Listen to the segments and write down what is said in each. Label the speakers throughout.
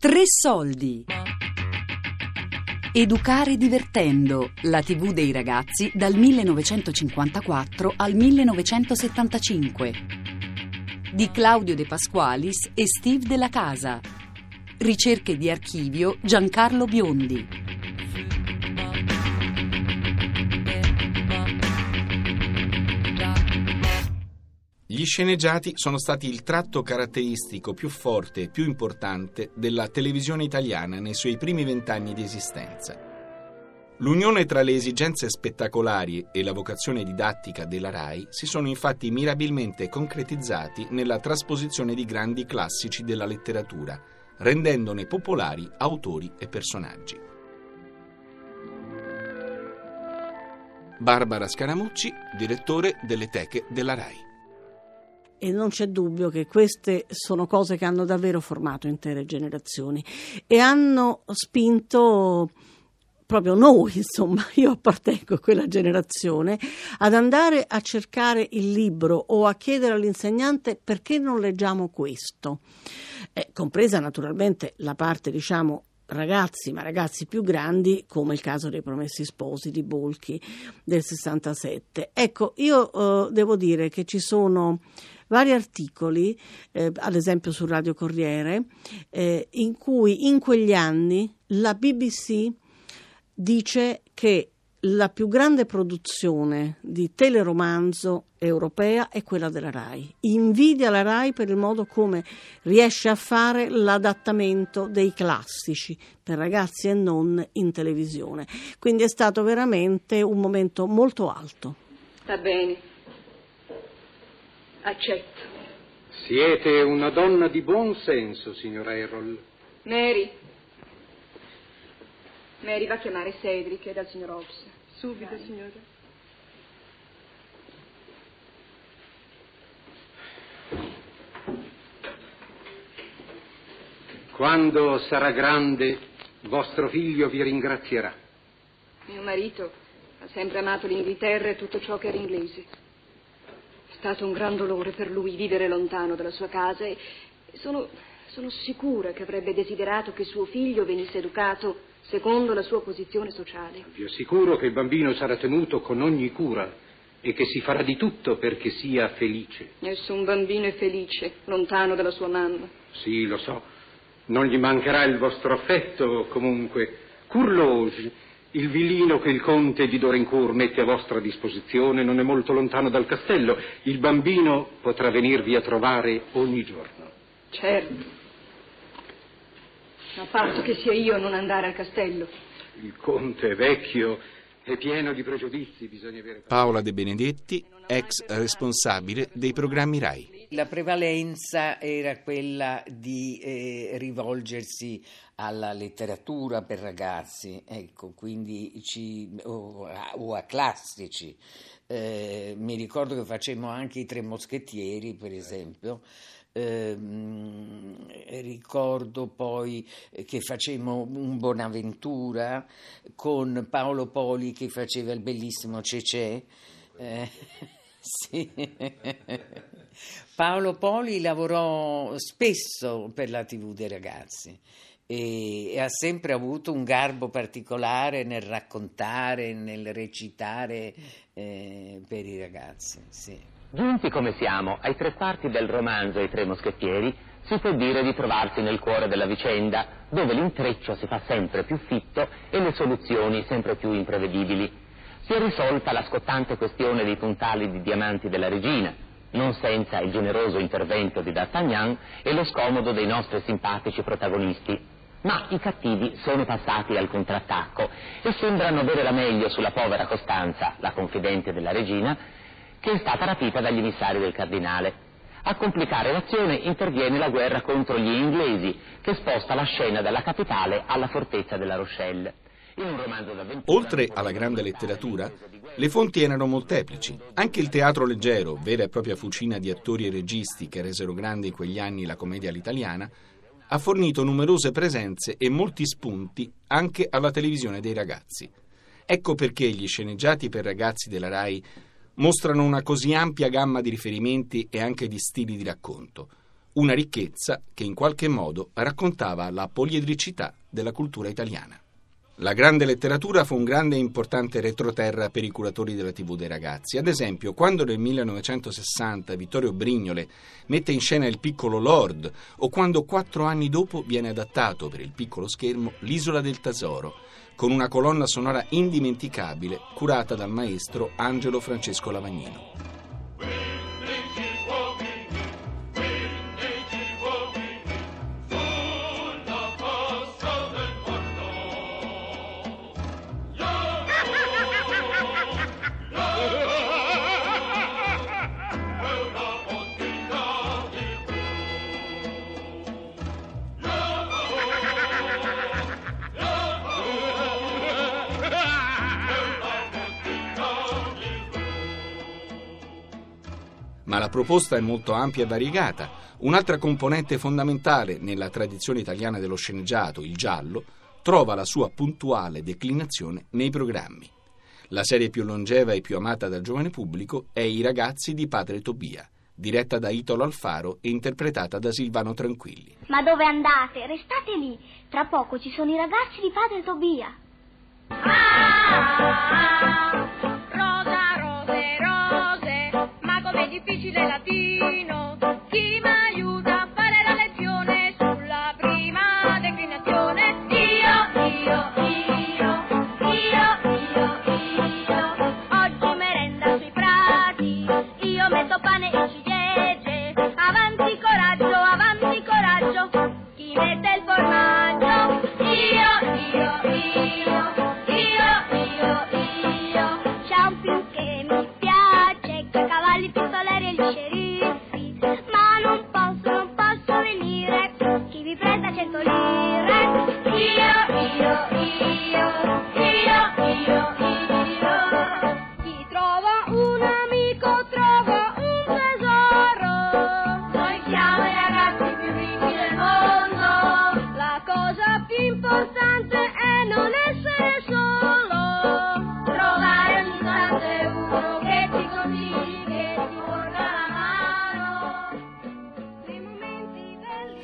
Speaker 1: Tre soldi. Educare divertendo, la TV dei ragazzi dal 1954 al 1975. Di Claudio De Pasqualis e Steve Della Casa. Ricerche di archivio Giancarlo Biondi.
Speaker 2: Gli sceneggiati sono stati il tratto caratteristico più forte e più importante della televisione italiana nei suoi primi vent'anni di esistenza. L'unione tra le esigenze spettacolari e la vocazione didattica della RAI si sono infatti mirabilmente concretizzati nella trasposizione di grandi classici della letteratura, rendendone popolari autori e personaggi. Barbara Scaramucci, direttore delle teche della RAI
Speaker 3: e non c'è dubbio che queste sono cose che hanno davvero formato intere generazioni e hanno spinto proprio noi, insomma, io appartengo a quella generazione, ad andare a cercare il libro o a chiedere all'insegnante perché non leggiamo questo, eh, compresa naturalmente la parte, diciamo, ragazzi, ma ragazzi più grandi, come il caso dei Promessi Sposi di Bolchi del 67. Ecco, io eh, devo dire che ci sono vari articoli, eh, ad esempio su Radio Corriere, eh, in cui in quegli anni la BBC dice che la più grande produzione di teleromanzo europea è quella della RAI. Invidia la RAI per il modo come riesce a fare l'adattamento dei classici per ragazzi e non in televisione. Quindi è stato veramente un momento molto alto.
Speaker 4: Va bene. Accetto.
Speaker 5: Siete una donna di buon senso, signora Errol.
Speaker 4: Mary. Mary va a chiamare Cedric e dal signor Hobbs.
Speaker 6: Subito, Vai. signora.
Speaker 5: Quando sarà grande, vostro figlio vi ringrazierà.
Speaker 4: Mio marito ha sempre amato l'Inghilterra e tutto ciò che era inglese stato un gran dolore per lui vivere lontano dalla sua casa e sono, sono sicura che avrebbe desiderato che suo figlio venisse educato secondo la sua posizione sociale.
Speaker 5: Vi assicuro che il bambino sarà tenuto con ogni cura e che si farà di tutto perché sia felice.
Speaker 4: Nessun bambino è felice, lontano dalla sua mamma.
Speaker 5: Sì, lo so. Non gli mancherà il vostro affetto, comunque. Courloge il villino che il conte di Dorincourt mette a vostra disposizione non è molto lontano dal castello. Il bambino potrà venirvi a trovare ogni giorno.
Speaker 4: Certo. A patto che sia io a non andare al castello.
Speaker 5: Il conte è vecchio è pieno di pregiudizi, bisogna avere...
Speaker 2: Paola De Benedetti, ex responsabile dei programmi RAI.
Speaker 7: La prevalenza era quella di eh, rivolgersi alla letteratura per ragazzi, ecco, ci, o, a, o, a, classici. Eh, mi ricordo che facemmo anche i Tre Moschettieri, per esempio. Eh, ricordo poi che facemmo un Bonaventura con Paolo Poli che faceva il bellissimo Cecè. Eh, sì. Paolo Poli lavorò spesso per la TV dei ragazzi e, ha sempre avuto un garbo particolare nel raccontare, nel recitare eh, per i ragazzi. Sì.
Speaker 8: Giunti come siamo ai tre quarti del romanzo I Tre Moschettieri, si può dire di trovarsi nel cuore della vicenda, dove l'intreccio si fa sempre più fitto e le soluzioni sempre più imprevedibili. Si è risolta la scottante questione dei puntali di diamanti della regina, non senza il generoso intervento di D'Artagnan e lo scomodo dei nostri simpatici protagonisti. Ma i cattivi sono passati al contrattacco e sembrano avere la meglio sulla povera Costanza, la confidente della regina, che è stata rapita dagli emissari del cardinale. A complicare l'azione interviene la guerra contro gli inglesi, che sposta la scena dalla capitale alla fortezza della Rochelle.
Speaker 2: Oltre alla grande letteratura, le fonti erano molteplici. Anche il teatro leggero, vera e propria fucina di attori e registi che resero grande in quegli anni la commedia all'italiana, ha fornito numerose presenze e molti spunti anche alla televisione dei ragazzi. Ecco perché gli sceneggiati per ragazzi della RAI mostrano una così ampia gamma di riferimenti e anche di stili di racconto. una ricchezza che in qualche modo raccontava la poliedricità della cultura italiana. La grande letteratura fu un grande e importante retroterra per i curatori della TV dei ragazzi. Ad esempio, quando nel 1960 Vittorio Brignole mette in scena Il piccolo Lord, o quando quattro anni dopo viene adattato per il piccolo schermo L'Isola del Tesoro, con una colonna sonora indimenticabile curata dal maestro Angelo Francesco Lavagnino. La proposta è molto ampia e variegata. Un'altra componente fondamentale nella tradizione italiana dello sceneggiato, il giallo, trova la sua puntuale declinazione nei programmi. La serie più longeva e più amata dal giovane pubblico è I ragazzi di Padre Tobia, diretta da Italo Alfaro e interpretata da Silvano Tranquilli.
Speaker 9: Ma dove andate? Restate lì. Tra poco ci sono i ragazzi di Padre Tobia.
Speaker 10: Ah, difícil de latir.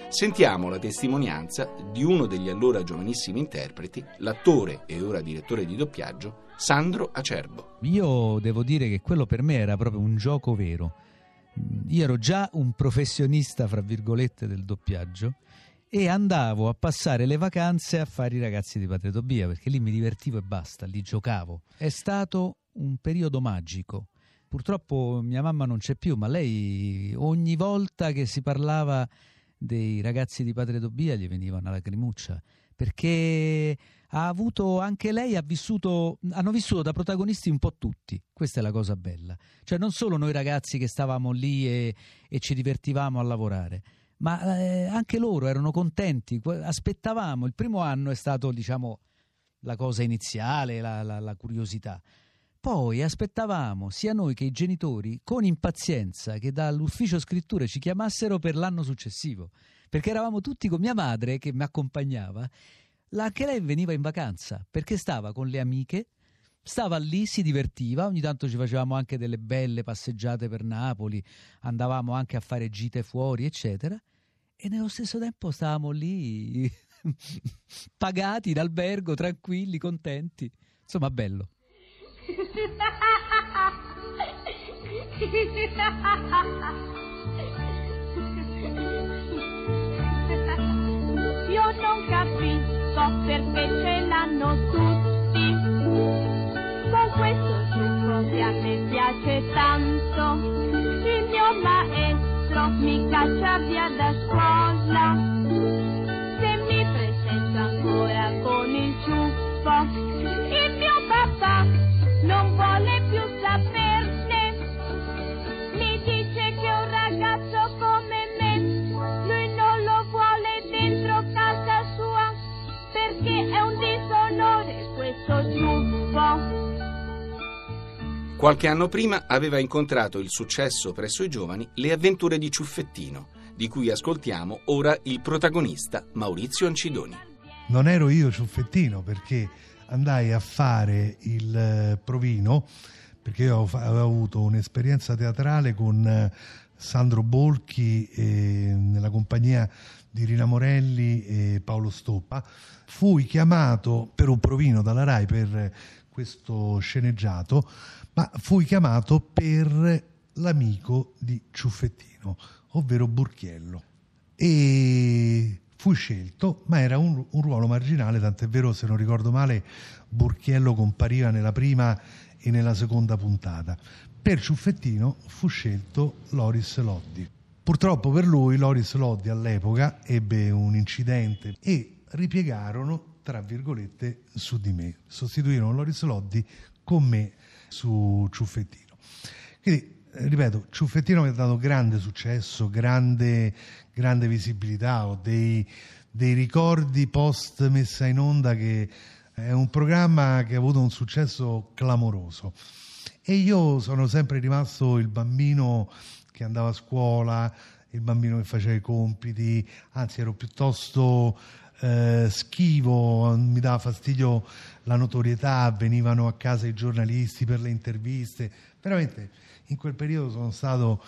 Speaker 2: Sentiamo la testimonianza di uno degli allora giovanissimi interpreti, l'attore e ora direttore di doppiaggio, Sandro Acerbo.
Speaker 1: Io devo dire che quello per me era proprio un gioco vero. Io ero già un professionista, fra virgolette, del doppiaggio e andavo a passare le vacanze a fare i ragazzi di Padre Tobia perché lì mi divertivo e basta, lì giocavo. È stato un periodo magico. Purtroppo mia mamma non c'è più, ma lei ogni volta che si parlava dei ragazzi di Padre Tobia gli veniva una lacrimuccia perché ha avuto anche lei ha vissuto hanno vissuto da protagonisti un po' tutti questa è la cosa bella. Cioè non solo noi ragazzi che stavamo lì e, e ci divertivamo a lavorare ma eh, anche loro erano contenti aspettavamo il primo anno è stato diciamo la cosa iniziale la, la, la curiosità poi aspettavamo sia noi che i genitori con impazienza che dall'ufficio scritture ci chiamassero per l'anno successivo, perché eravamo tutti con mia madre che mi accompagnava. Anche lei veniva in vacanza perché stava con le amiche, stava lì, si divertiva, ogni tanto ci facevamo anche delle belle passeggiate per Napoli, andavamo anche a fare gite fuori, eccetera, e nello stesso tempo stavamo lì pagati in albergo, tranquilli, contenti. Insomma, bello.
Speaker 10: Io non capisco perché ce l'hanno tutti. Con questo gioco che a me piace tanto. Il mio maestro mi caccia via da scuola.
Speaker 2: Qualche anno prima aveva incontrato il successo presso i giovani Le avventure di Ciuffettino, di cui ascoltiamo ora il protagonista Maurizio Ancidoni.
Speaker 11: Non ero io Ciuffettino perché andai a fare il provino perché io avevo avuto un'esperienza teatrale con eh, Sandro Bolchi eh, nella compagnia di Rina Morelli e Paolo Stoppa. Fui chiamato per un provino dalla RAI per questo sceneggiato, ma fui chiamato per l'amico di Ciuffettino, ovvero Burchiello. E fui scelto, ma era un, un ruolo marginale, tant'è vero, se non ricordo male, Burchiello compariva nella prima e nella seconda puntata. Per Ciuffettino fu scelto Loris Loddi. Purtroppo per lui Loris Loddi all'epoca ebbe un incidente e ripiegarono, tra virgolette, su di me. Sostituirono Loris Loddi con me su Ciuffettino. Quindi, eh, ripeto, Ciuffettino mi ha dato grande successo, grande, grande visibilità, ho dei, dei ricordi post messa in onda che è un programma che ha avuto un successo clamoroso. E io sono sempre rimasto il bambino che andava a scuola, il bambino che faceva i compiti, anzi ero piuttosto eh, schivo, mi dava fastidio la notorietà, venivano a casa i giornalisti per le interviste, veramente in quel periodo sono stato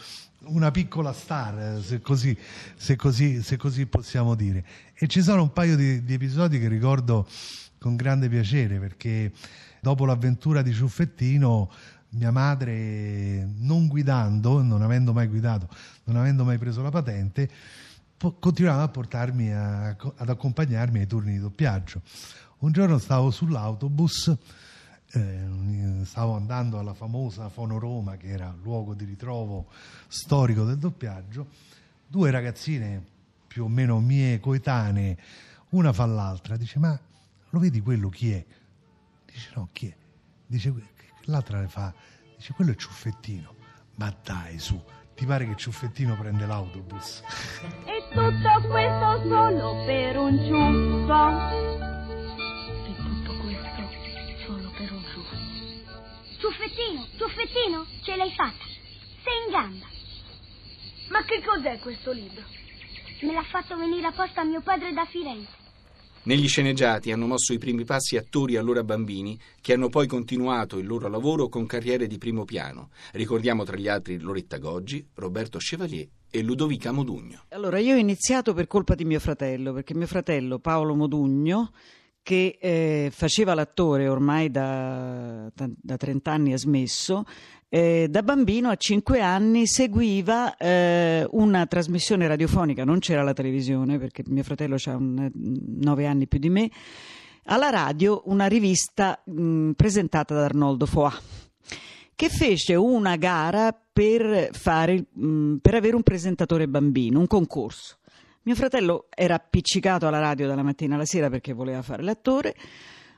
Speaker 11: una piccola star, se così, se così, se così possiamo dire. E ci sono un paio di, di episodi che ricordo con grande piacere perché dopo l'avventura di Ciuffettino mia madre non guidando, non avendo mai guidato, non avendo mai preso la patente, continuava a portarmi a, ad accompagnarmi ai turni di doppiaggio. Un giorno stavo sull'autobus, eh, stavo andando alla famosa Fono Roma, che era il luogo di ritrovo storico del doppiaggio, due ragazzine più o meno mie coetanee, una fa l'altra, dice ma lo vedi quello chi è? Dice no, chi è? Dice l'altra le fa, dice quello è Ciuffettino. Ma dai su, ti pare che Ciuffettino prende l'autobus?
Speaker 10: Tutto questo solo per un ciuffo.
Speaker 9: E tutto questo solo per un ciuffo. Ciuffettino, ciuffettino, ce l'hai fatta. Sei in gamba.
Speaker 12: Ma che cos'è questo libro?
Speaker 9: Me l'ha fatto venire apposta mio padre da Firenze.
Speaker 2: Negli sceneggiati hanno mosso i primi passi attori allora bambini che hanno poi continuato il loro lavoro con carriere di primo piano. Ricordiamo tra gli altri Loretta Goggi, Roberto Chevalier e Ludovica Modugno.
Speaker 13: Allora, io ho iniziato per colpa di mio fratello, perché mio fratello Paolo Modugno, che eh, faceva l'attore ormai da, da, da 30 anni, ha smesso, eh, da bambino a 5 anni seguiva eh, una trasmissione radiofonica, non c'era la televisione perché mio fratello ha 9 anni più di me, alla radio una rivista mh, presentata da Arnoldo Foà che fece una gara per, fare, mh, per avere un presentatore bambino, un concorso. Mio fratello era appiccicato alla radio dalla mattina alla sera perché voleva fare l'attore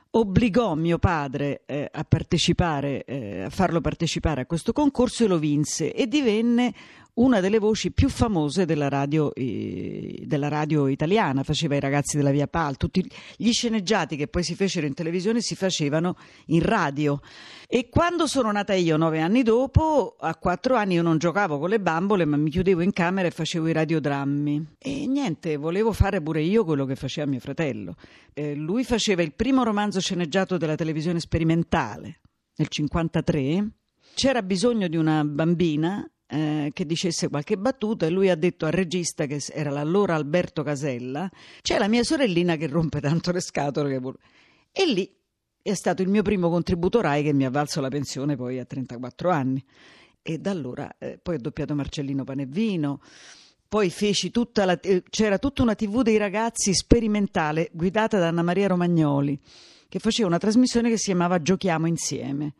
Speaker 13: obbligò mio padre eh, a partecipare, eh, a farlo partecipare a questo concorso e lo vinse e divenne una delle voci più famose della radio, eh, della radio, italiana, faceva i ragazzi della Via Pal, tutti gli sceneggiati che poi si fecero in televisione si facevano in radio. E quando sono nata io, nove anni dopo, a quattro anni io non giocavo con le bambole, ma mi chiudevo in camera e facevo i radiodrammi. E niente, volevo fare pure io quello che faceva mio fratello. Eh, lui faceva il primo romanzo sceneggiato della televisione sperimentale nel 1953. C'era bisogno di una bambina eh, che dicesse qualche battuta e lui ha detto al regista che era l'allora Alberto Casella c'è la mia sorellina che rompe tanto le scatole che... e lì è stato il mio primo contributo RAI che mi ha valso la pensione poi a 34 anni. E da allora eh, poi ho doppiato Marcellino Panevino poi feci tutta la, eh, c'era tutta una tv dei ragazzi sperimentale guidata da Anna Maria Romagnoli che faceva una trasmissione che si chiamava Giochiamo insieme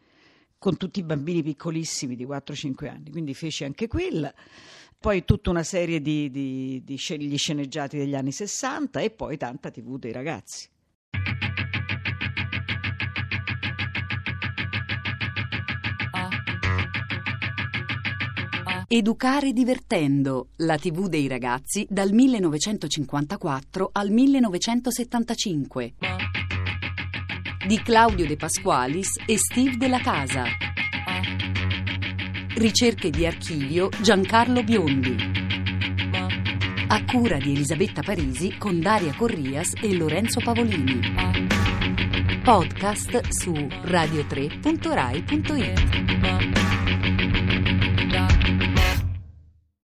Speaker 13: con tutti i bambini piccolissimi di 4-5 anni, quindi feci anche quella. Poi tutta una serie di, di, di gli sceneggiati degli anni 60 e poi tanta tv dei ragazzi.
Speaker 14: Educare divertendo, la tv dei ragazzi dal 1954 al 1975 di Claudio De Pasqualis e Steve Della Casa. Ricerche di archivio Giancarlo Biondi. A cura di Elisabetta Parisi con Daria Corrias e Lorenzo Pavolini. podcast su radio3.rai.it.